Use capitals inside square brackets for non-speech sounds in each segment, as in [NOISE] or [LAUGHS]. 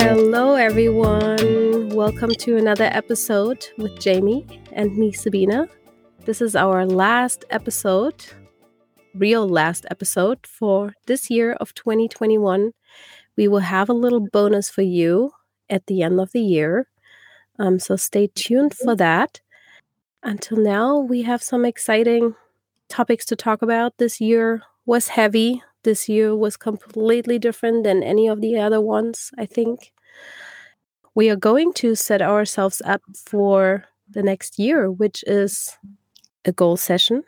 Hello, everyone. Welcome to another episode with Jamie and me, Sabina. This is our last episode, real last episode for this year of 2021. We will have a little bonus for you at the end of the year. Um, so stay tuned for that. Until now, we have some exciting topics to talk about. This year was heavy. This year was completely different than any of the other ones, I think. We are going to set ourselves up for the next year, which is a goal session,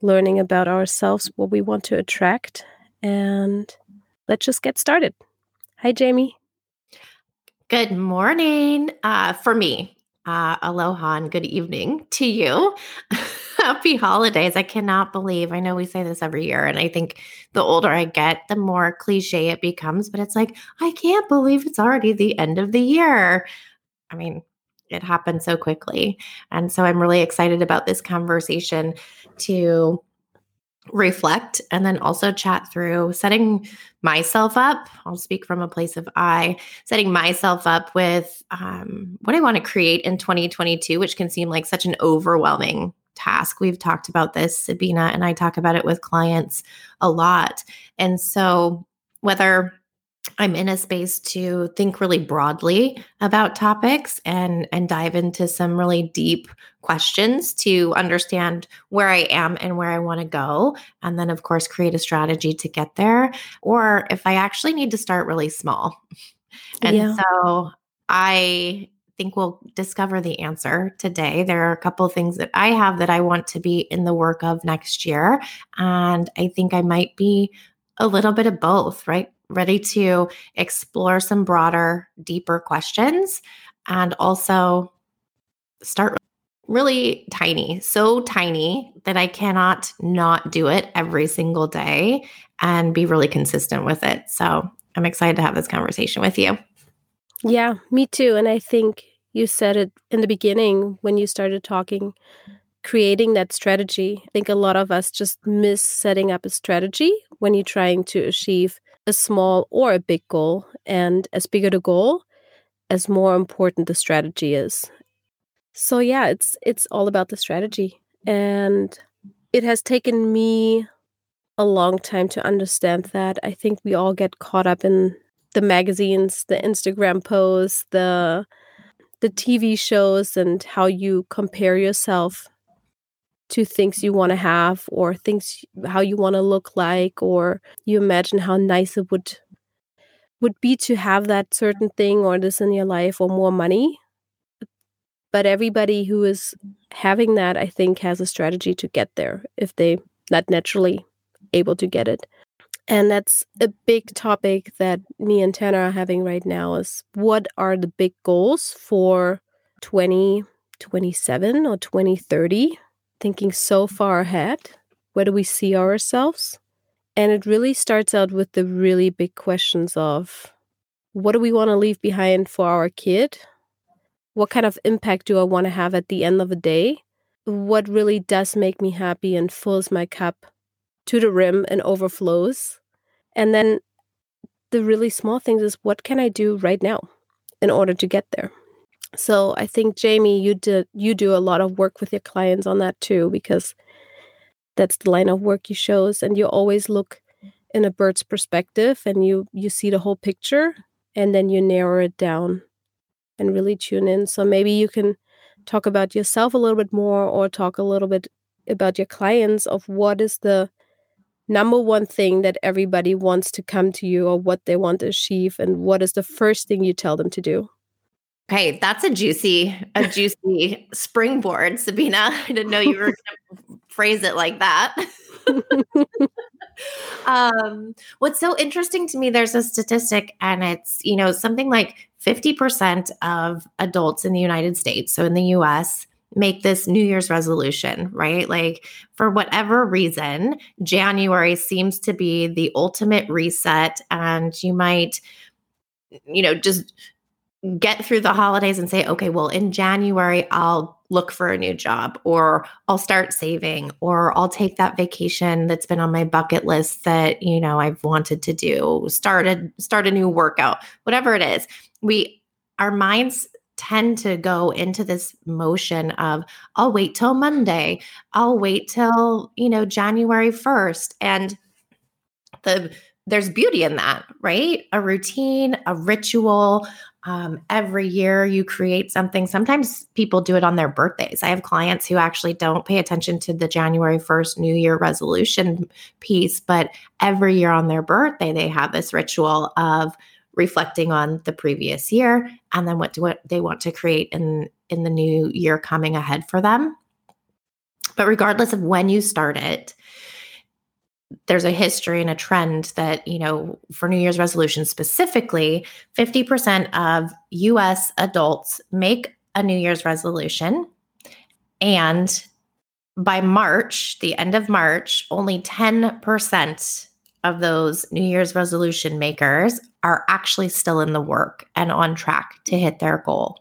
learning about ourselves, what we want to attract, and let's just get started. Hi, Jamie. Good morning. Uh, for me, uh, aloha and good evening to you. [LAUGHS] Happy holidays. I cannot believe, I know we say this every year, and I think the older I get, the more cliche it becomes, but it's like, I can't believe it's already the end of the year. I mean, it happened so quickly. And so I'm really excited about this conversation to reflect and then also chat through setting myself up i'll speak from a place of i setting myself up with um, what i want to create in 2022 which can seem like such an overwhelming task we've talked about this sabina and i talk about it with clients a lot and so whether I'm in a space to think really broadly about topics and and dive into some really deep questions to understand where I am and where I want to go and then of course create a strategy to get there or if I actually need to start really small. And yeah. so I think we'll discover the answer today. There are a couple of things that I have that I want to be in the work of next year and I think I might be a little bit of both, right? ready to explore some broader, deeper questions and also start really tiny, so tiny that I cannot not do it every single day and be really consistent with it. So I'm excited to have this conversation with you. Yeah, me too. And I think you said it in the beginning when you started talking, creating that strategy. I think a lot of us just miss setting up a strategy when you're trying to achieve a small or a big goal. And as bigger the goal, as more important the strategy is. So yeah, it's it's all about the strategy. And it has taken me a long time to understand that. I think we all get caught up in the magazines, the Instagram posts, the the TV shows and how you compare yourself to things you want to have or things how you want to look like or you imagine how nice it would would be to have that certain thing or this in your life or more money. But everybody who is having that i think has a strategy to get there if they not naturally able to get it and that's a big topic that me and Tanner are having right now is what are the big goals for 2027 or 2030 thinking so far ahead. Where do we see ourselves? And it really starts out with the really big questions of what do we want to leave behind for our kid? What kind of impact do I want to have at the end of the day? What really does make me happy and fills my cup to the rim and overflows? And then the really small things is what can I do right now in order to get there? So I think Jamie, you did you do a lot of work with your clients on that too, because that's the line of work you shows, and you always look in a bird's perspective, and you you see the whole picture, and then you narrow it down, and really tune in. So maybe you can talk about yourself a little bit more, or talk a little bit about your clients of what is the number one thing that everybody wants to come to you or what they want to achieve and what is the first thing you tell them to do Hey, that's a juicy, a juicy springboard, Sabina. [LAUGHS] I didn't know you were going to phrase it like that. [LAUGHS] um, what's so interesting to me, there's a statistic, and it's, you know, something like 50% of adults in the United States, so in the US, make this New Year's resolution, right? Like, for whatever reason, January seems to be the ultimate reset, and you might, you know, just get through the holidays and say, okay, well, in January, I'll look for a new job or I'll start saving or I'll take that vacation that's been on my bucket list that, you know, I've wanted to do, start a start a new workout, whatever it is. We our minds tend to go into this motion of I'll wait till Monday. I'll wait till, you know, January 1st and the there's beauty in that, right? A routine, a ritual, um, every year you create something. Sometimes people do it on their birthdays. I have clients who actually don't pay attention to the January 1st New Year resolution piece, but every year on their birthday, they have this ritual of reflecting on the previous year and then what do what they want to create in in the new year coming ahead for them. But regardless of when you start it, there's a history and a trend that, you know, for New Year's resolutions specifically, 50% of US adults make a New Year's resolution. And by March, the end of March, only 10% of those New Year's resolution makers are actually still in the work and on track to hit their goal.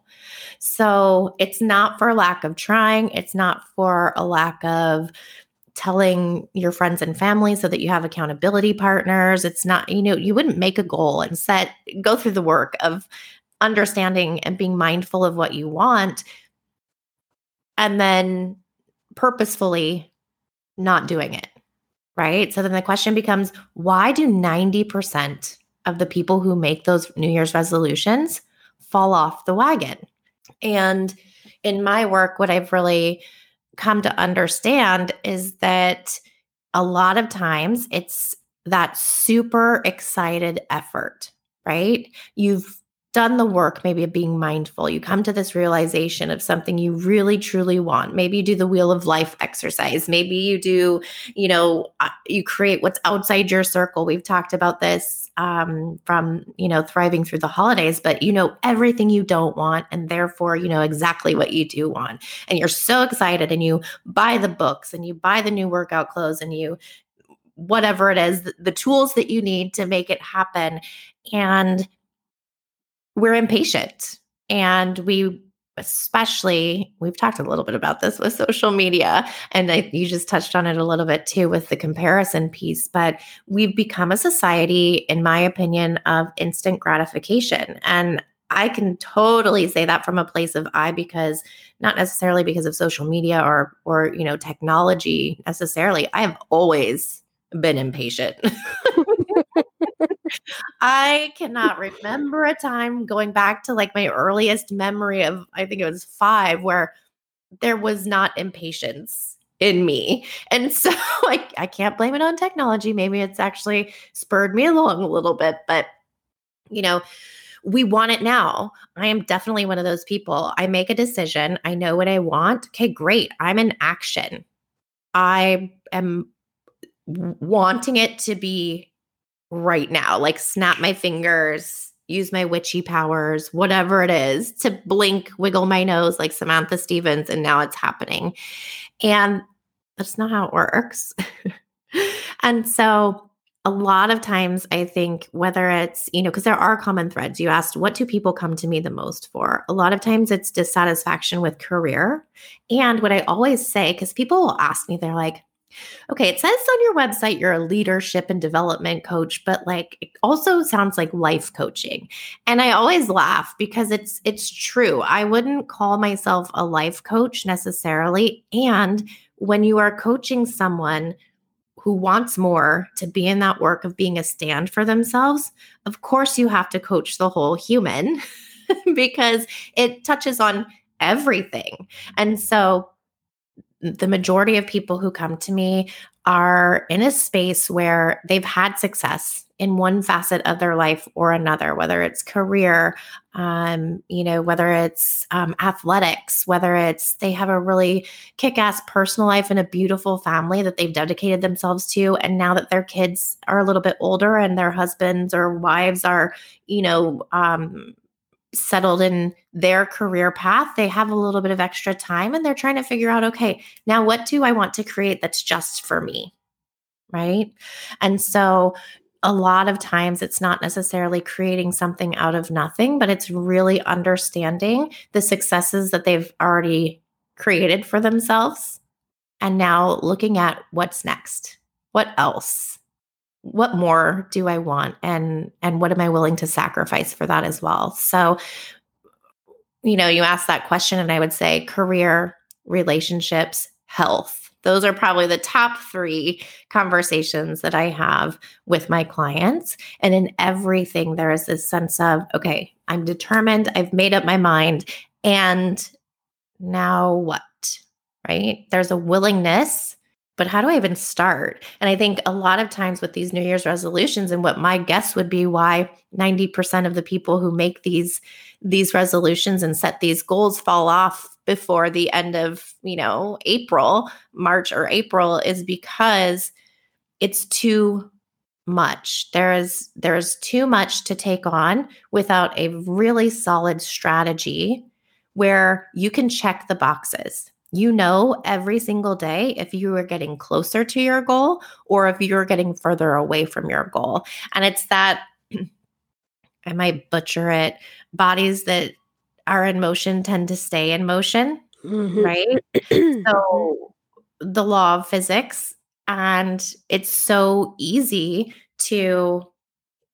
So it's not for lack of trying, it's not for a lack of telling your friends and family so that you have accountability partners. It's not, you know, you wouldn't make a goal and set, go through the work of understanding and being mindful of what you want and then purposefully not doing it. Right. So then the question becomes why do 90% of the people who make those New Year's resolutions fall off the wagon? And in my work, what I've really come to understand is that a lot of times it's that super excited effort, right? You've done the work maybe of being mindful. You come to this realization of something you really truly want. Maybe you do the wheel of life exercise. Maybe you do, you know, uh, you create what's outside your circle. We've talked about this um, from, you know, thriving through the holidays, but you know everything you don't want and therefore you know exactly what you do want. And you're so excited and you buy the books and you buy the new workout clothes and you whatever it is, the, the tools that you need to make it happen. And we're impatient. And we especially we've talked a little bit about this with social media and I, you just touched on it a little bit too with the comparison piece but we've become a society in my opinion of instant gratification. And I can totally say that from a place of I because not necessarily because of social media or or you know technology necessarily. I have always been impatient [LAUGHS] I cannot remember a time going back to like my earliest memory of, I think it was five, where there was not impatience in me. And so [LAUGHS] like I can't blame it on technology. Maybe it's actually spurred me along a little bit, but you know, we want it now. I am definitely one of those people. I make a decision, I know what I want. Okay, great. I'm in action. I am wanting it to be right now, like snap my fingers, use my witchy powers, whatever it is, to blink, wiggle my nose like Samantha Stephens, and now it's happening. And that's not how it works. [LAUGHS] and so a lot of times I think whether it's, you know, because there are common threads. You asked, what do people come to me the most for? A lot of times it's dissatisfaction with career. And what I always say, because people will ask me, they're like, Okay, it says on your website you're a leadership and development coach, but like it also sounds like life coaching. And I always laugh because it's it's true. I wouldn't call myself a life coach necessarily, and when you are coaching someone who wants more to be in that work of being a stand for themselves, of course you have to coach the whole human [LAUGHS] because it touches on everything. And so the majority of people who come to me are in a space where they've had success in one facet of their life or another, whether it's career, um, you know, whether it's um, athletics, whether it's they have a really kick ass personal life and a beautiful family that they've dedicated themselves to. And now that their kids are a little bit older and their husbands or wives are, you know, um, settled in their career path, they have a little bit of extra time and they're trying to figure out okay, now what do I want to create that's just for me? Right. And so a lot of times it's not necessarily creating something out of nothing, but it's really understanding the successes that they've already created for themselves and now looking at what's next. What else? What more do I want and and what am I willing to sacrifice for that as well? So you know, you ask that question and I would say career, relationships, health. Those are probably the top 3 conversations that I have with my clients and in everything there is this sense of okay, I'm determined, I've made up my mind and now what? Right? There's a willingness, but how do I even start? And I think a lot of times with these New Year's resolutions, and what my guess would be why 90% of the people who make these these resolutions and set these goals fall off before the end of, you know, April, March or April is because it's too much. There is there is too much to take on without a really solid strategy where you can check the boxes. You know every single day if you are getting closer to your goal or if you're getting further away from your goal. And it's that, [CLEARS THROAT] I might butcher it, bodies that are in motion tend to stay in motion, mm-hmm. right? [CLEARS THROAT] so the law of physics. And it's so easy to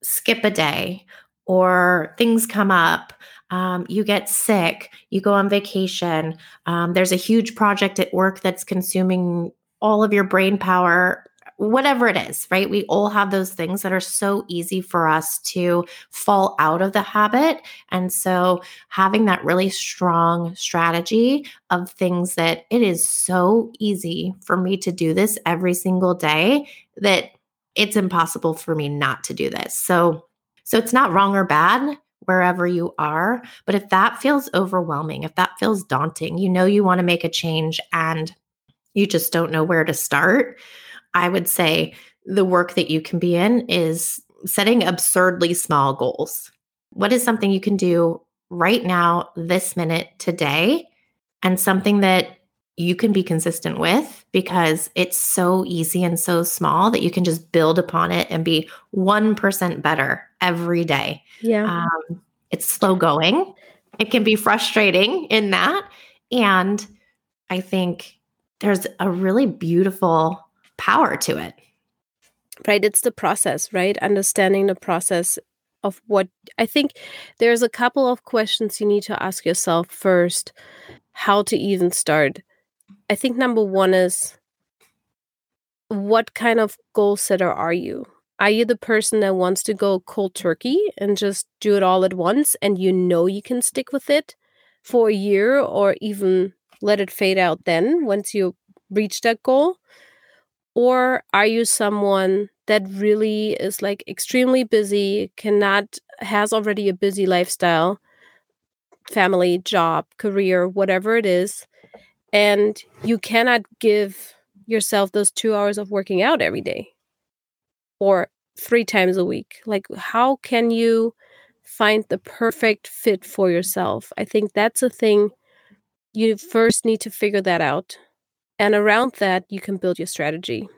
skip a day or things come up um, you get sick, you go on vacation, um, there's a huge project at work that's consuming all of your brain power, whatever it is, right? We all have those things that are so easy for us to fall out of the habit. And so having that really strong strategy of things that it is so easy for me to do this every single day that it's impossible for me not to do this. So so it's not wrong or bad wherever you are. But if that feels overwhelming, if that feels daunting, you know you want to make a change and you just don't know where to start, I would say the work that you can be in is setting absurdly small goals. What is something you can do right now, this minute, today, and something that you can be consistent with because it's so easy and so small that you can just build upon it and be 1% better every day. Yeah. Um, it's slow going. It can be frustrating in that. And I think there's a really beautiful power to it. Right. It's the process, right? Understanding the process of what I think there's a couple of questions you need to ask yourself first how to even start I think number one is what kind of goal setter are you? Are you the person that wants to go cold turkey and just do it all at once and you know you can stick with it for a year or even let it fade out then once you reach that goal? Or are you someone that really is like extremely busy, cannot, has already a busy lifestyle, family, job, career, whatever it is, and you cannot give yourself those two hours of working out every day or three times a week. Like, how can you find the perfect fit for yourself? I think that's a thing you first need to figure that out. And around that, you can build your strategy.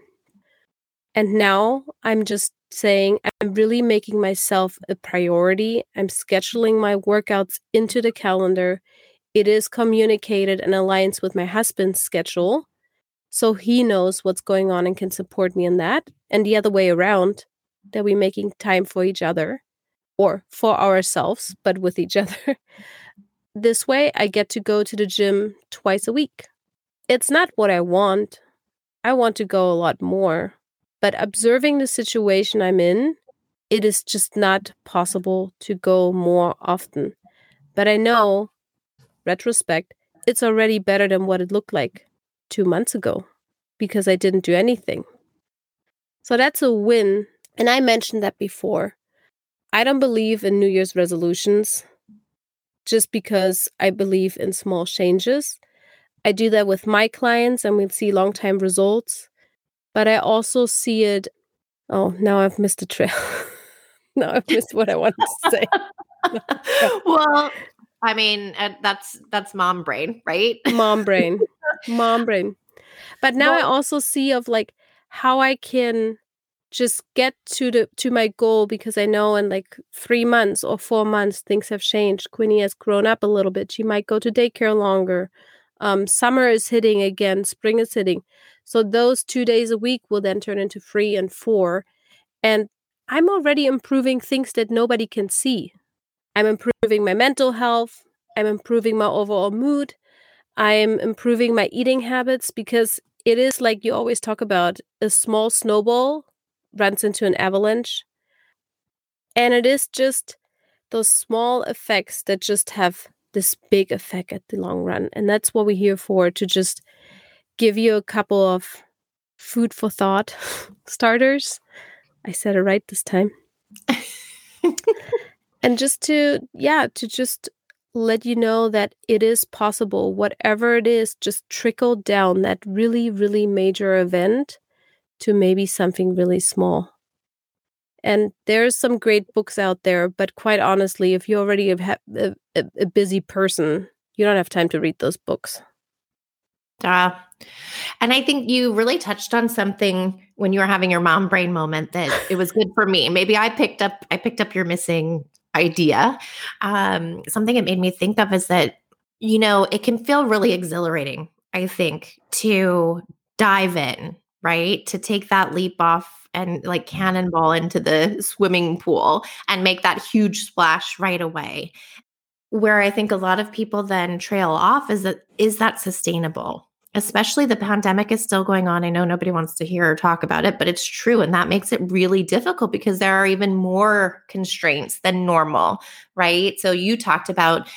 And now I'm just saying, I'm really making myself a priority. I'm scheduling my workouts into the calendar it is communicated and aligns with my husband's schedule. So he knows what's going on and can support me in that. And the other way around, that we're making time for each other or for ourselves, but with each [LAUGHS] other. this way, I get to go to the gym twice a week. It's not what I want. I want to go a lot more. But observing the situation I'm in, it is just not possible to go more often. But I know retrospect, it's already better than what it looked like two months ago because I didn't do anything. So that's a win. And I mentioned that before. I don't believe in New Year's resolutions just because I believe in small changes. I do that with my clients and we see long time results. But I also see it. Oh, now I've missed a trail. [LAUGHS] now I've missed what I wanted to say. [LAUGHS] [LAUGHS] well, I mean, uh, that's that's mom brain, right? [LAUGHS] Mom brain. mom brain. But now well, I also see of like how I can just get to the to my goal because I know in like three months or four months things have changed. Quinny has grown up a little bit. She might go to daycare longer. Um, summer is hitting again, spring is hitting. So those two days a week will then turn into three and four. And I'm already improving things that nobody can see. I'm improving my mental health. I'm improving my overall mood. I'm improving my eating habits because it is like you always talk about a small snowball runs into an avalanche. And it is just those small effects that just have this big effect at the long run. And that's what we're here for to just give you a couple of food for thought [LAUGHS] starters. I said it right this time. [LAUGHS] and just to, yeah, to just let you know that it is possible, whatever it is, just trickle down that really, really major event to maybe something really small. And there's some great books out there, but quite honestly, if you're already a, a, a busy person, you don't have time to read those books. Uh, and I think you really touched on something when you were having your mom brain moment that it was good for me. Maybe I picked up I picked up your missing idea. Um, something it made me think of is that you know it can feel really exhilarating. I think to dive in, right? To take that leap off and like cannonball into the [LAUGHS] swimming pool and make that huge splash right away. Where I think a lot of people then trail off is that is that sustainable? Especially the pandemic is still going on. I know nobody wants to hear or talk about it, but it's true. And that makes it really difficult because there are even more constraints than normal, right? So you talked about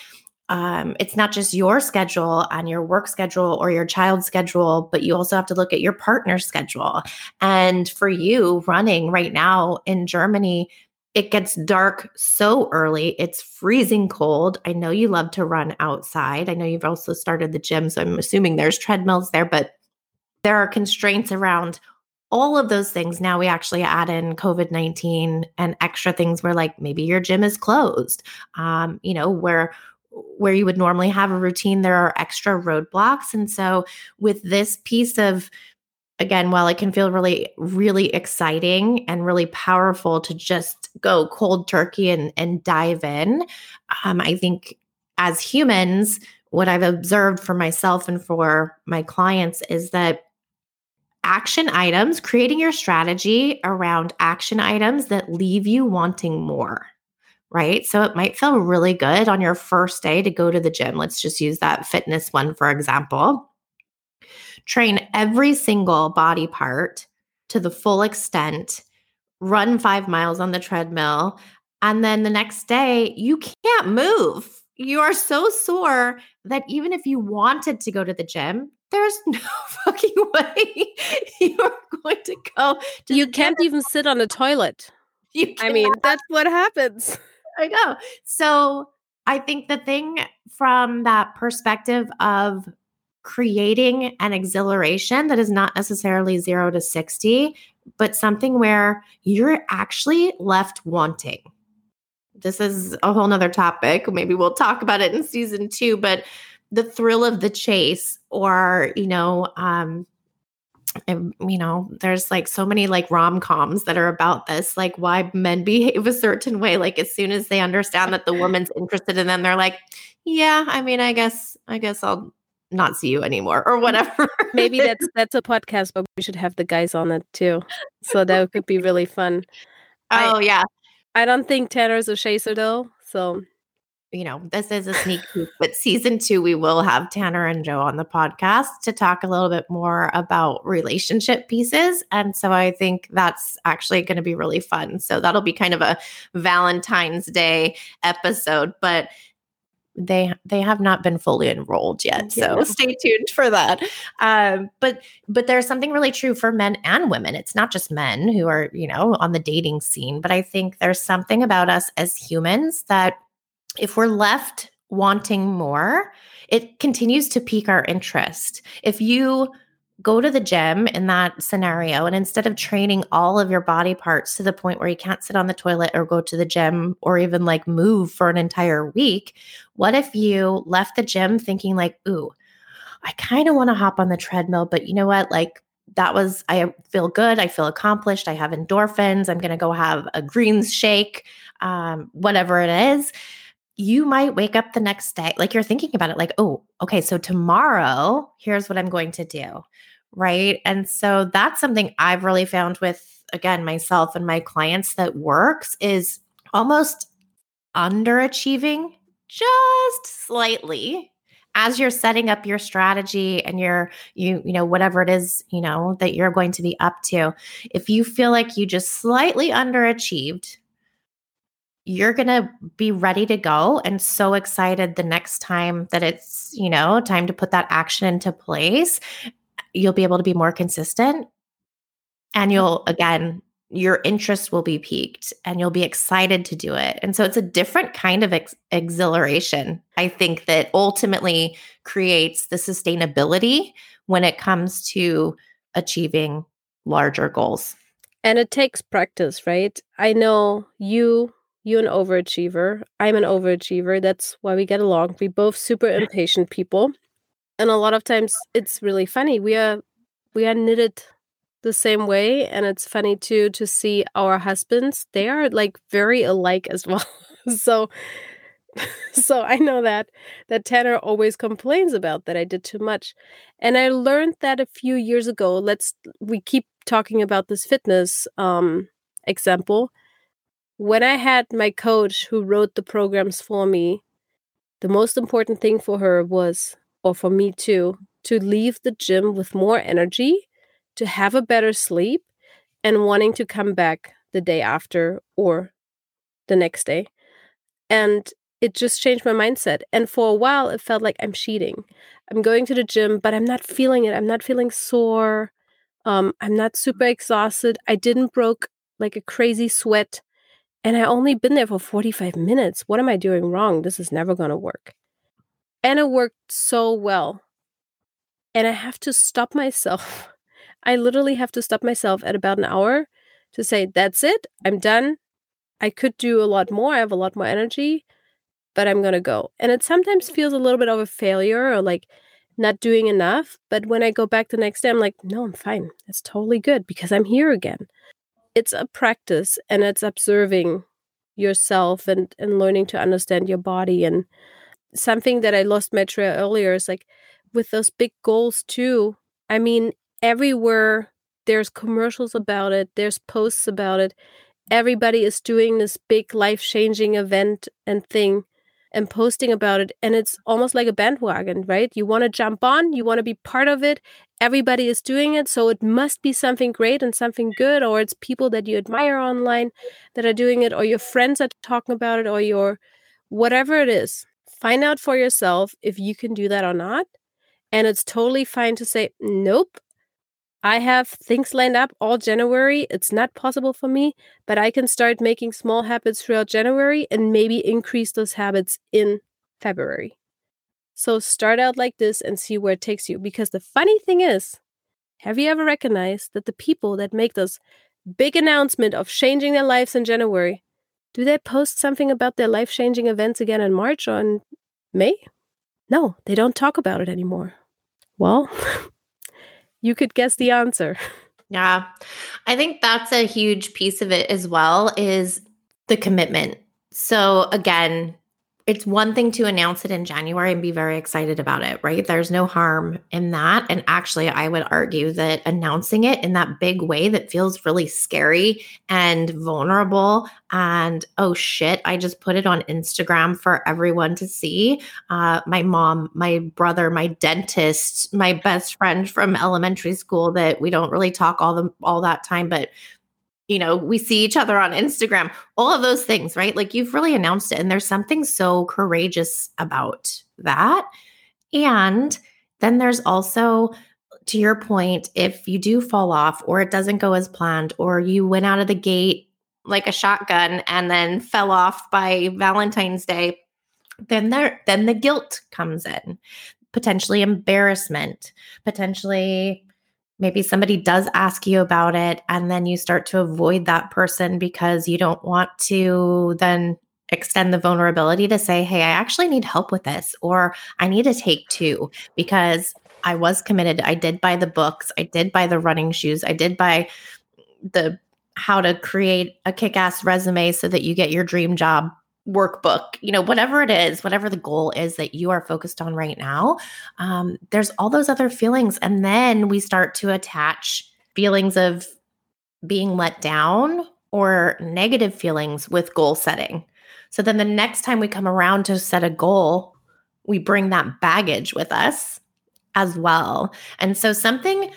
um, it's not just your schedule and your work schedule or your child's schedule, but you also have to look at your partner's schedule. And for you running right now in Germany, it gets dark so early. It's freezing cold. I know you love to run outside. I know you've also started the gym, so I'm assuming there's treadmills there, but there are constraints around all of those things. Now we actually add in COVID 19 and extra things where, like, maybe your gym is closed, um, you know, where where you would normally have a routine, there are extra roadblocks. And so, with this piece of, again, while it can feel really, really exciting and really powerful to just go cold turkey and, and dive in, um, I think as humans, what I've observed for myself and for my clients is that action items, creating your strategy around action items that leave you wanting more right? So it might feel really good on your first day to go to the gym. Let's just use that fitness one, for example. Train every single body part to the full extent, run five miles on the treadmill. And then the next day, you can't move. You are so sore that even if you wanted to go to the gym, there's [LAUGHS] no fucking way you're going to go. To you can't even sit on the toilet. [LAUGHS] You. I mean, that's what happens. [LAUGHS] I know. So I think the thing from that perspective of creating an exhilaration that is not necessarily zero to 60, but something where you're actually left wanting. This is a whole nother topic. Maybe we'll talk about it in season two, but the thrill of the chase or, you know, um, and, you know, there's like so many like rom coms that are about this, like why men behave a certain way. Like as soon as they understand that the woman's interested in them, they're like, yeah, I mean, I guess, I guess I'll not see you anymore or whatever. Maybe [LAUGHS] that's that's a podcast, but we should have the guys on it too. So that could be really fun. Oh I, yeah. I don't think Tanner's a chaser though. So you know, this is a sneak peek, but season two, we will have Tanner and Joe on the podcast to talk a little bit more about relationship pieces. And so I think that's actually going to be really fun. So that'll be kind of a Valentine's Day episode, but they they have not been fully enrolled yet so yeah. stay tuned for that um, but but there's something really true for men and women it's not just men who are you know on the dating scene but i think there's something about us as humans that if we're left wanting more, it continues to pique our interest. If you go to the gym in that scenario and instead of training all of your body parts to the point where you can't sit on the toilet or go to the gym or even like move for an entire week, what if you left the gym thinking like, "Ooh, I kind of want to hop on the treadmill, but you know what? Like that was I feel good, I feel accomplished, I have endorphins, I'm going to go have a greens shake, um, whatever it is." You might wake up the next day, like you're thinking about it, like, oh, okay, so tomorrow, here's what I'm going to do. Right. And so that's something I've really found with, again, myself and my clients that works is almost underachieving just slightly as you're setting up your strategy and your you you know whatever it is you know that you're going to be up to if you feel like you just slightly underachieved you're going to be ready to go and so excited the next time that it's you know time to put that action into place you'll be able to be more consistent and mm-hmm. you'll again your interest will be piqued and you'll be excited to do it. And so it's a different kind of ex- exhilaration, I think, that ultimately creates the sustainability when it comes to achieving larger goals. And it takes practice, right? I know you you an overachiever. I'm an overachiever. That's why we get along. We both super impatient people. And a lot of times it's really funny. We are we are knitted the same way and it's funny too to see our husbands they are like very alike as [LAUGHS] well so [LAUGHS] so i know that that tanner always complains about that i did too much and i learned that a few years ago let's we keep talking about this fitness um example when i had my coach who wrote the programs for me the most important thing for her was or for me too to leave the gym with more energy to have a better sleep and wanting to come back the day after or the next day. And it just changed my mindset. And for a while, it felt like I'm cheating. I'm going to the gym, but I'm not feeling it. I'm not feeling sore. Um, I'm not super exhausted. I didn't broke like a crazy sweat. And I only been there for 45 minutes. What am I doing wrong? This is never going to work. And it worked so well. And I have to stop myself [LAUGHS] I literally have to stop myself at about an hour to say, that's it, I'm done. I could do a lot more. I have a lot more energy, but I'm going to go. And it sometimes feels a little bit of a failure or like not doing enough. But when I go back the next day, I'm like, no, I'm fine. It's totally good because I'm here again. It's a practice and it's observing yourself and, and learning to understand your body. And something that I lost my trail earlier is like with those big goals too. I mean, everywhere there's commercials about it, there's posts about it. Everybody is doing this big life changing event and thing and posting about it. And it's almost like a bandwagon, right? You want to jump on, you want to be part of it. Everybody is doing it. So it must be something great and something good, or it's people that you admire online that are doing it, or your friends are talking about it, or your whatever it is. Find out for yourself if you can do that or not. And it's totally fine to say, nope, I have things lined up all January. It's not possible for me, but I can start making small habits throughout January and maybe increase those habits in February. So start out like this and see where it takes you. Because the funny thing is, have you ever recognized that the people that make those big announcement of changing their lives in January, do they post something about their life changing events again in March or in May? No, they don't talk about it anymore. Well, [LAUGHS] you could guess the answer. [LAUGHS] Yeah. I think that's a huge piece of it as well is the commitment. So again, it's one thing to announce it in January and be very excited about it, right? There's no harm in that. And actually, I would argue that announcing it in that big way that feels really scary and vulnerable, and oh shit, I just put it on Instagram for everyone to see. Uh, my mom, my brother, my dentist, my best friend from elementary school that we don't really talk all the all that time, but you know, we see each other on Instagram, all of those things, right? Like you've really announced it. And there's something so courageous about that. And then there's also, to your point, if you do fall off or it doesn't go as planned, or you went out of the gate like a shotgun and then fell off by Valentine's Day, then there then the guilt comes in. Potentially embarrassment, potentially maybe somebody does ask you about it and then you start to avoid that person because you don't want to then extend the vulnerability to say hey i actually need help with this or i need to take two because i was committed. I did buy the books. I did buy the running shoes. I did buy the how to create a kick-ass resume so that you get your dream job workbook, you know, whatever it is, whatever the goal is that you are focused on right now, um, there's all those other feelings. And then we start to attach feelings of being let down or negative feelings with goal setting. So then the next time we come around to set a goal, we bring that baggage with us as well. And so something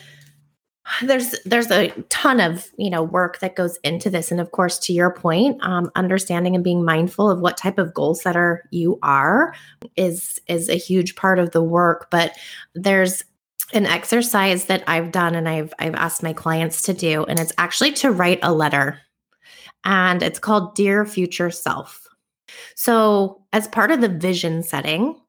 there's there's a ton of you know work that goes into this. And of course to your point um, understanding and being mindful of what type of goal setter you are is is a huge part of the work. But there's an exercise that I've done and I've I've asked my clients to do and it's actually to write a letter. And it's called dear future self. So as part of the vision setting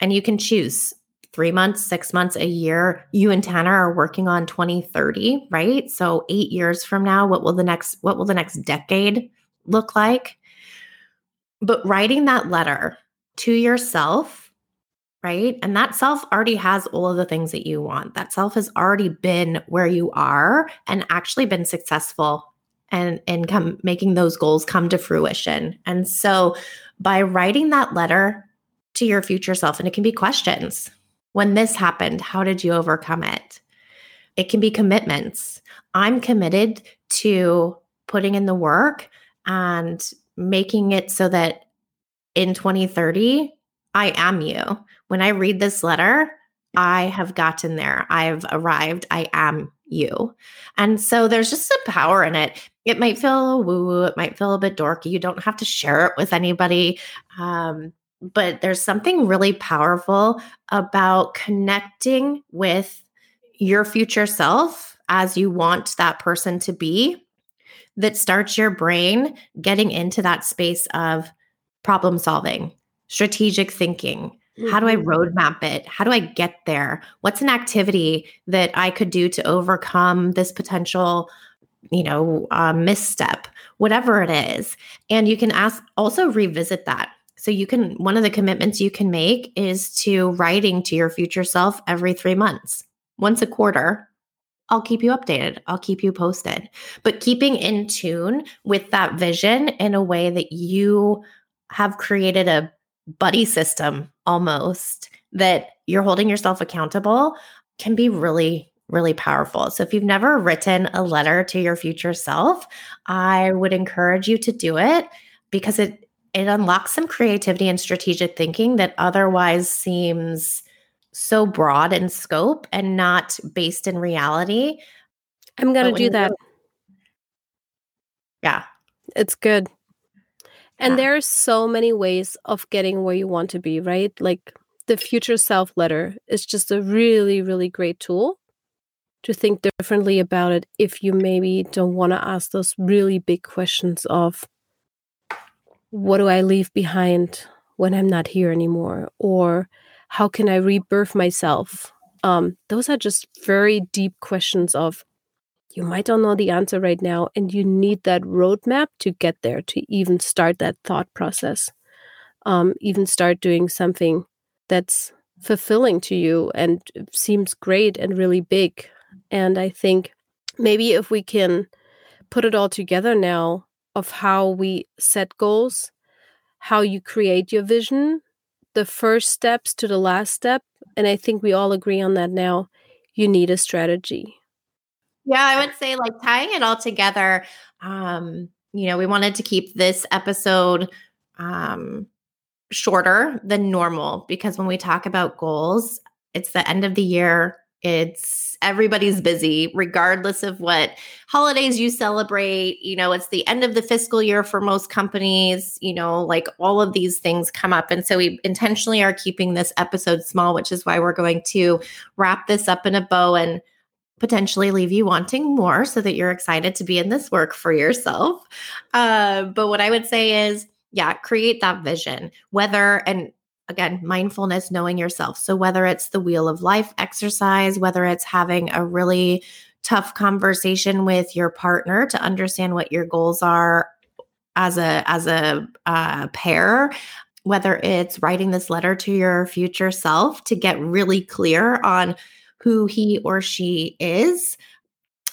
and you can choose three months, six months, a year. You and Tanner are working on 2030, right? So eight years from now, what will the next what will the next decade look like? But writing that letter to yourself, right? And that self already has all of the things that you want. That self has already been where you are and actually been successful and and come making those goals come to fruition. And so by writing that letter to your future self and it can be questions when this happened, how did you overcome it? It can be commitments. I'm committed to putting in the work and making it so that in 2030, I am you. When I read this letter, I have gotten there. I've arrived. I am you. And so there's just some power in it. It might feel woo woo, it might feel a bit dorky. You don't have to share it with anybody. Um, but there's something really powerful about connecting with your future self as you want that person to be that starts your brain getting into that space of problem solving, strategic thinking. Mm-hmm. How do I mm-hmm. roadmap it? How do I get there? What's an activity that I could do to overcome this potential, you know, uh, misstep, whatever it is? And you can ask also revisit that so you can one of the commitments you can make is to writing to your future self every 3 months. Once a quarter, I'll keep you updated. I'll keep you posted. But keeping in tune with that vision in a way that you have created a buddy system almost that you're holding yourself accountable can be really really powerful. So if you've never written a letter to your future self, I would encourage you to do it because it it unlocks some creativity and strategic thinking that otherwise seems so broad in scope and not based in reality. I'm going to do that. yeah. It's good. And yeah. there are so many ways of getting where you want to be, right? Like the future self letter is just a really, really great tool to think differently about it if you maybe don't want to ask those really big questions of what do I leave behind when I'm not here anymore? Or how can I rebirth myself? Um, those are just very deep questions of you might not know the answer right now, and you need that roadmap to get there, to even start that thought process, um, even start doing something that's fulfilling to you and seems great and really big. And I think maybe if we can put it all together now, of how we set goals, how you create your vision, the first steps to the last step. And I think we all agree on that now. You need a strategy. Yeah, I would say like tying it all together. Um, you know, we wanted to keep this episode um shorter than normal because when we talk about goals, it's the end of the year. It's everybody's busy, regardless of what holidays you celebrate. You know, it's the end of the fiscal year for most companies, you know, like all of these things come up. And so we intentionally are keeping this episode small, which is why we're going to wrap this up in a bow and potentially leave you wanting more so that you're excited to be in this work for yourself. Uh, but what I would say is, yeah, create that vision, whether, and again, mindfulness, knowing yourself. So, whether it's the wheel of life exercise, whether it's having a really tough conversation with your partner to understand what your goals are as a as a uh, pair whether it's writing this letter to your future self to get really clear on who he or she is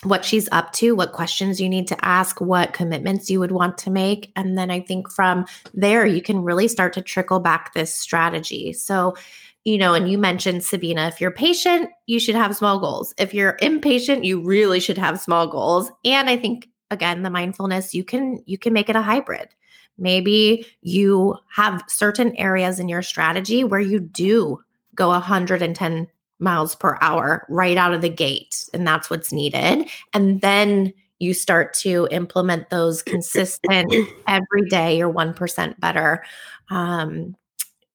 what she's up to, what questions you need to ask, what commitments you would want to make. And then I think from there, you can really start to trickle back this strategy. So, you know, and you mentioned Sabina, if you're patient, you should have small goals. If you're impatient, you really should have small goals. And I think again, the mindfulness, you can you can make it a hybrid. Maybe you have certain areas in your strategy where you do go 110 miles per hour right out of the gate, and that's what's needed. And then you start to implement those consistent [CLEARS THROAT] every day or 1% better um,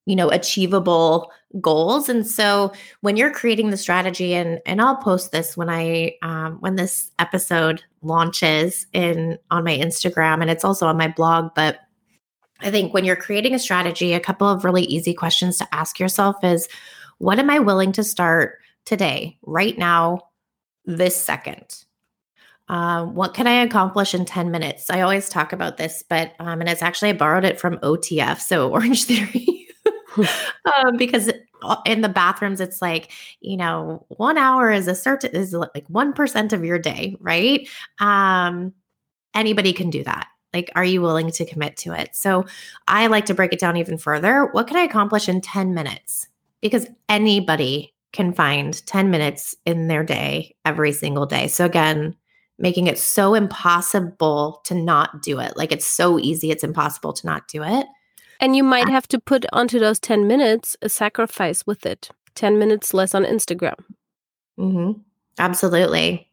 you know achievable goals and so when you're creating the strategy and and i'll post this when i um, when this episode launches in on my instagram and it's also on my blog but i think when you're creating a strategy a couple of really easy questions to ask yourself is what am i willing to start today right now this second um, what can I accomplish in 10 minutes? I always talk about this, but, um, and it's actually, I borrowed it from OTF, so [LAUGHS] Orange Theory. [LAUGHS] um, because uh, in the bathrooms, it's like, you know, one hour is a certain, is like 1% of your day, right? Um, anybody can do that. Like, are you willing to commit to it? So I like to break it down even further. What can I accomplish in 10 minutes? Because anybody can find 10 minutes in their day every single day. So again, making it so impossible to not do it. Like it's so easy, it's impossible to not do it. And you might have to put onto those 10 minutes a sacrifice with it 10 minutes less on Instagram. Mm-hmm. Absolutely.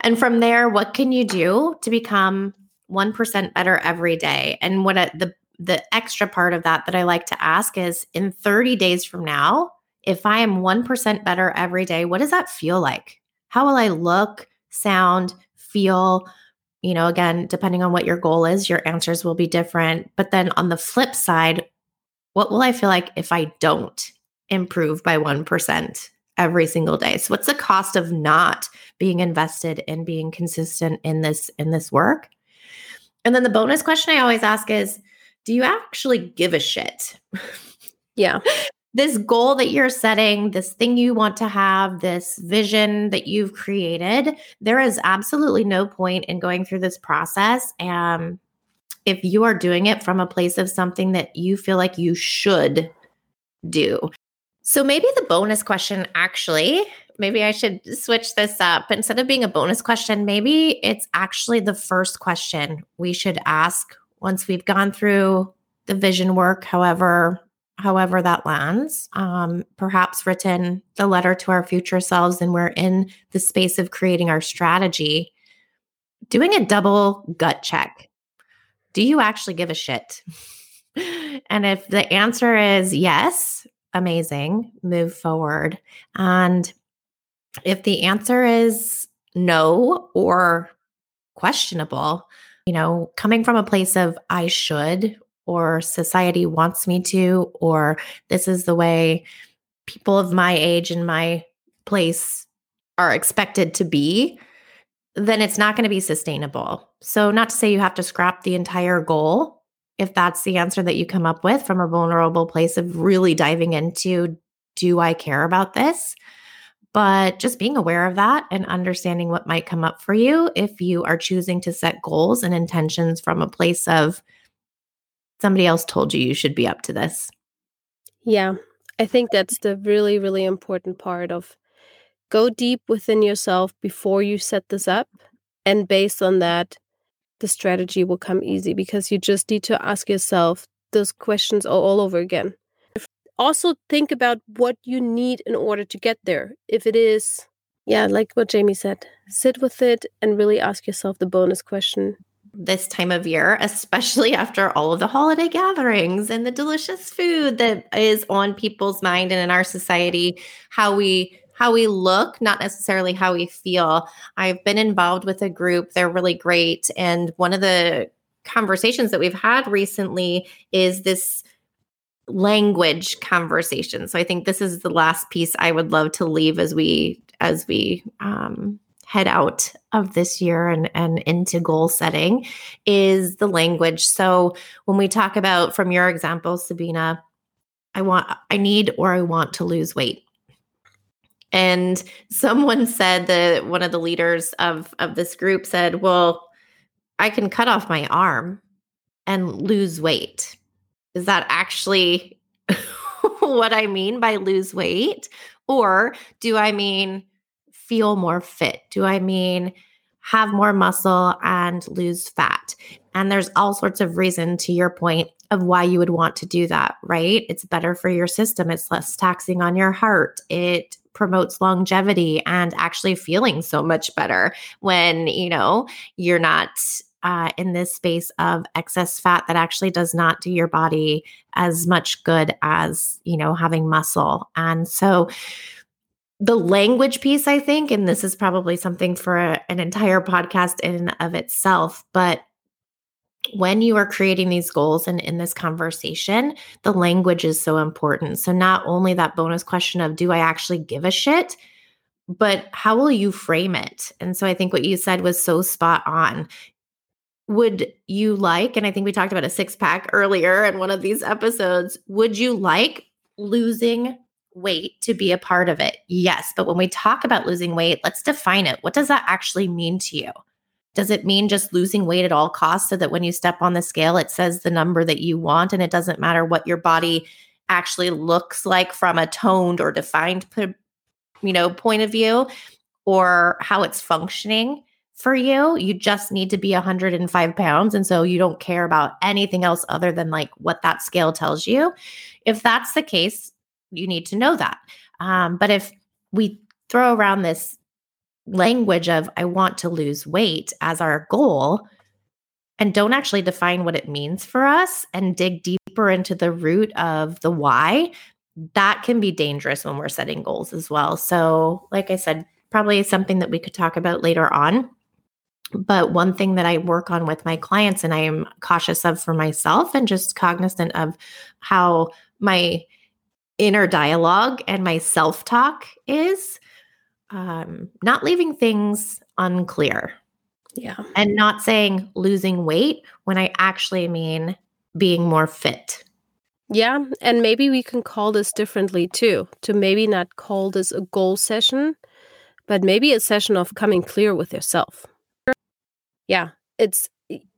And from there, what can you do to become 1% better every day? And what a, the the extra part of that that I like to ask is in 30 days from now, if I am 1% better every day, what does that feel like? How will I look, sound, feel? you know, again, depending on what your goal is, your answers will be different. But then on the flip side, what will I feel like if I don't improve by 1% every single day? So what's the cost of not being invested in being consistent in this in this work? And then the bonus question I always ask is, do you actually give a shit? [LAUGHS] Yeah. this goal that you're setting, this thing you want to have, this vision that you've created, there is absolutely no point in going through this process. And if you are doing it from a place of something that you feel like you should do. So maybe the bonus question actually, maybe I should switch this up. Instead of being a bonus question, maybe it's actually the first question we should ask once we've gone through the vision work, however however that lands, um, perhaps written the letter to our future selves, and we're in the space of creating our strategy, doing a double gut check. Do you actually give a shit? [LAUGHS] and if the answer is yes, amazing, move forward. And if the answer is no or questionable, you know, coming from a place of I should or society wants me to, or this is the way people of my age and my place are expected to be, then it's not going to be sustainable. So, not to say you have to scrap the entire goal if that's the answer that you come up with from a vulnerable place of really diving into do I care about this? But just being aware of that and understanding what might come up for you if you are choosing to set goals and intentions from a place of somebody else told you you should be up to this. Yeah, I think that's the really, really important part of go deep within yourself before you set this up. And based on that, the strategy will come easy because you just need to ask yourself those questions all, all over again. Also, think about what you need in order to get there. If it is, yeah, like what Jamie said, sit with it and really ask yourself the bonus question this time of year, especially [LAUGHS] after all of the holiday gatherings and the delicious food that is on people's mind and in our society, how we how we look, not necessarily how we feel. I've been involved with a group, they're really great and one of the conversations that we've had recently is this language conversation. So I think this is the last piece I would love to leave as we as we um head out of this year and, and into goal setting is the language. So when we talk about from your example, Sabina, I want, I need or I want to lose weight. And someone said that one of the leaders of, of this group said, Well, I can cut off my arm and lose weight. Is that actually [LAUGHS] what I mean by lose weight? Or do I mean feel more fit? Do I mean have more muscle and lose fat? And there's all sorts of reason to your point of why you would want to do that, right? It's better for your system. It's less taxing on your heart. It promotes longevity and actually feeling so much better when, you know, you're not uh, in this space of excess fat that actually does not do your body as much good as, you know, having muscle. And so, the language piece, I think, and this is probably something for a, an entire podcast in and of itself, but when you are creating these goals and in this conversation, the language is so important. So, not only that bonus question of, do I actually give a shit? But how will you frame it? And so, I think what you said was so spot on. Would you like, and I think we talked about a six pack earlier in one of these episodes, would you like losing weight to be a part of it? Yes. But when we talk about losing weight, let's define it. What does that actually mean to you? Does it mean just losing weight at all costs so that when you step on the scale, it says the number that you want and it doesn't matter what your body actually looks like from a toned or defined, you know, point of view or how it's functioning for you? You just need to be 105 pounds. And so you don't care about anything else other than like what that scale tells you. If that's the case, you need to know that. Um, but if we throw around this language of I want to lose weight as our goal and don't actually define what it means for us and dig deeper into the root of the why, that can be dangerous when we're setting goals as well. So, like I said, probably something that we could talk about later on. But one thing that I work on with my clients and I am cautious of for myself and just cognizant of how my inner dialogue and my self talk is um, not leaving things unclear. Yeah. And not saying losing weight when I actually mean being more fit. Yeah. And maybe we can call this differently too, to maybe not call this a goal session, but maybe a session of coming clear with yourself. Yeah. It's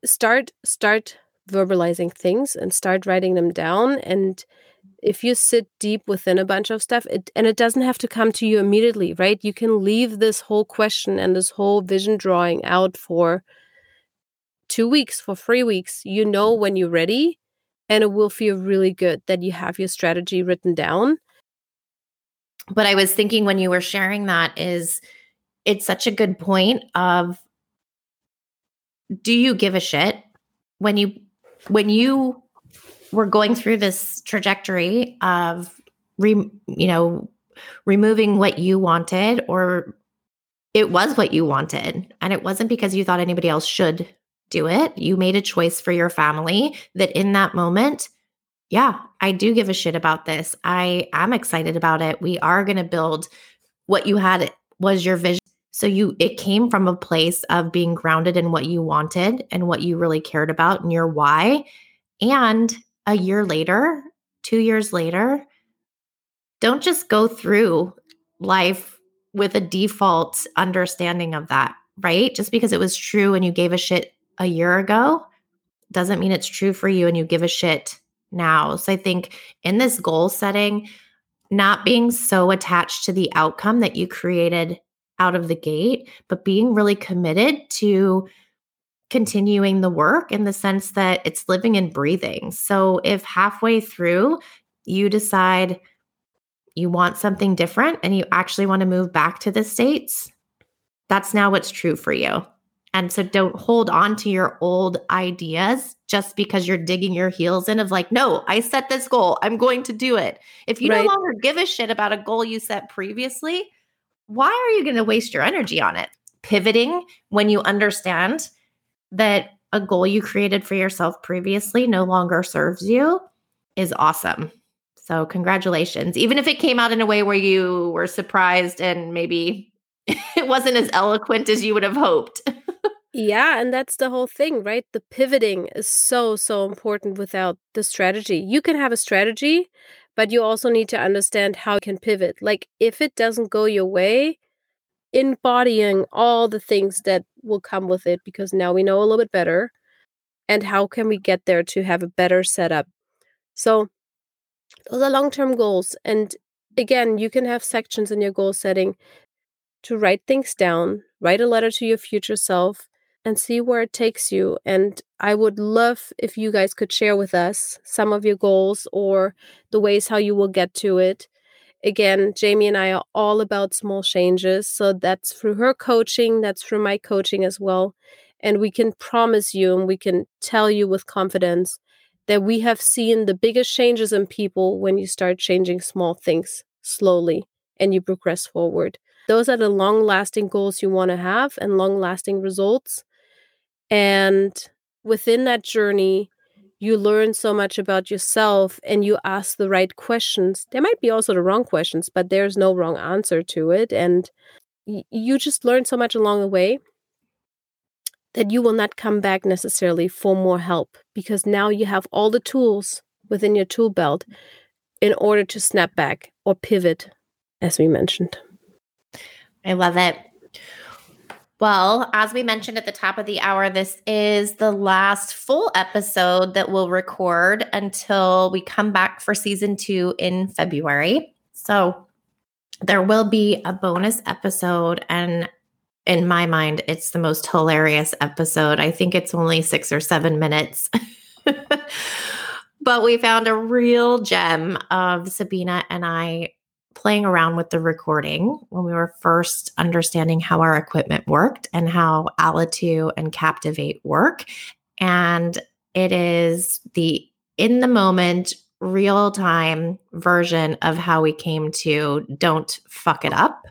start, start verbalizing things and start writing them down and if you sit deep within a bunch of stuff it, and it doesn't have to come to you immediately right? You can leave this whole question and this whole vision drawing out for two weeks for three weeks. You know mm. when you're ready and it will feel really good that you have your strategy written down. But i was thinking when you were sharing that is it's such a good point of do you give a shit when you when you we're going through this trajectory of re, you know removing what you wanted or it was what you wanted and it wasn't because you thought anybody else should do it? You made a choice for your family that in that moment yeah i do give a shit about this. I am excited about it. We are going to build what you had was your vision so you it came from a place of being grounded in what you wanted and what you really cared about and your why and a year later, two years later, don't just go through life with a default understanding of that, right? Just because it was true and you gave a shit a year ago doesn't mean it's true for you and you give a shit now. So I think in this goal setting, not being so attached to the outcome that you created out of the gate, but being really committed to continuing the work in the sense that it's living and breathing. So if halfway through you decide you want something different and you actually want to move back to the States, that's now what's true for you. And so don't hold on to your old ideas just because you're digging your heels in of like, no, I set this goal. I'm going to do it. If you right. no longer give a shit about a goal you set previously, why are you going to waste your energy on it? Pivoting when you understand that a goal you created for yourself previously no longer serves you is awesome. So, congratulations. Even if it came out in a way where you were surprised and maybe [LAUGHS] it wasn't as eloquent as you would have hoped. [LAUGHS] yeah, and that's the whole thing, right? The pivoting is so, so important without the strategy. You can have a strategy, but you also need to understand how you can pivot. Like if it doesn't go your way, embodying all the things that will come with it because now we know a little bit better and how can we get there to have a better setup. So those are long-term goals and again, you can have sections in your goal setting to write things down, write a letter to your future self and see where it takes you. And I would love if you guys could share with us some of your goals or the ways how you will get to it. Again, Jamie and I are all about small changes. So that's through her coaching, that's through my coaching as well. And we can promise you and we can tell you with confidence that we have seen the biggest changes in people when you start changing small things slowly and you progress forward. Those are the long lasting goals you want to have and long lasting results. And within that journey, you learn so much about yourself and you ask the right questions. There might be also the wrong questions, but there's no wrong answer to it. And you just learn so much along the way that you will not come back necessarily for more help because now you have all the tools within your tool belt in order to snap back or pivot, as we mentioned. I love it. Well, as we mentioned at the top of the hour, this is the last full episode that we'll record until we come back for season two in February. So there will be a bonus episode. And in my mind, it's the most hilarious episode. I think it's only six or seven minutes. [LAUGHS] but we found a real gem of Sabina and I playing around with the recording when we were first understanding how our equipment worked and how Alitu and Captivate work. And it is the in the moment, real time version of how we came to don't fuck it up.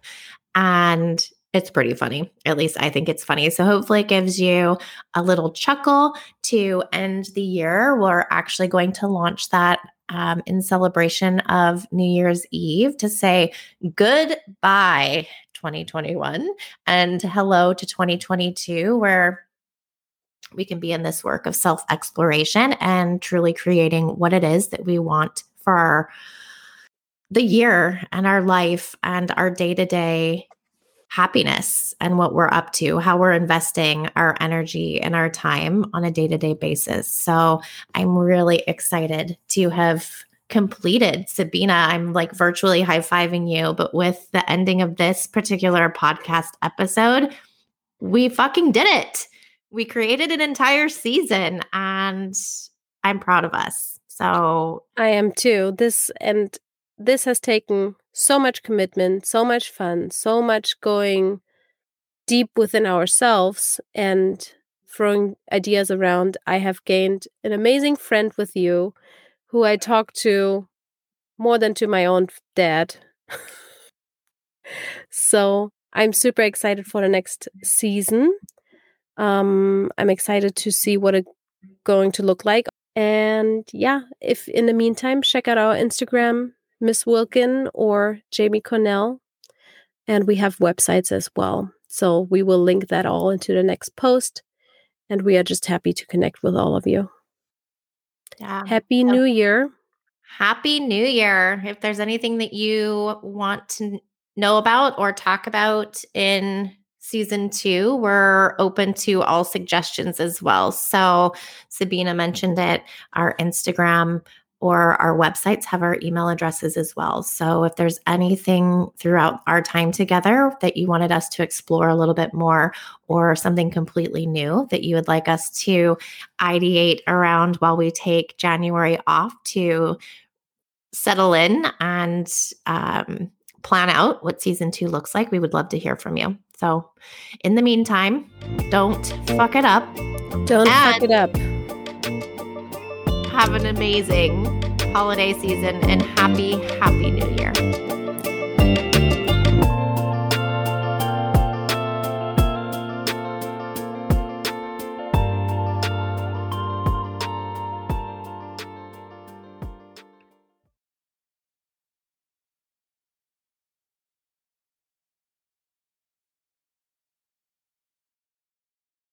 And it's pretty funny. At least I think it's funny. So hopefully it gives you a little chuckle to end the year. We're actually going to launch that um, in celebration of New Year's Eve to say goodbye 2021 and hello to 2022, where we can be in this work of self exploration and truly creating what it is that we want for the year and our life and our day to day happiness and what we're up to, how we're investing our energy and our time on a day to day basis. So I'm really excited to have completed Sabina. I'm like virtually high fiving you, but with the ending of this particular podcast episode, we fucking did it. We created an entire season and I'm proud of us. So I am too. This and this has taken so much commitment, so much fun, so much going deep within ourselves and throwing ideas around. I have gained an amazing friend with you who I talk to more than to my own dad. [LAUGHS] so I'm super excited for the next season. Um, I'm excited to see what it's going to look like. And yeah, if in the meantime, check out our Instagram, Miss Wilkin or Jamie Cornell. And we have websites as well. So we will link that all into the next post. And we are just happy to connect with all of you. Yeah. Happy New Year. Happy New Year. If there's anything that you want to know about or talk about in season two, we're open to all suggestions as well. So, Sabina mentioned it, our Instagram or our websites have our email addresses as well. So if there's anything throughout our time together that you wanted us to explore a little bit more, or something completely new that you would like us to ideate around while we take January off to settle in and um, plan out what season two looks like, we would love to hear from you. So in the meantime, don't fuck it up. Don't fuck it up have an amazing holiday season and happy, happy new year.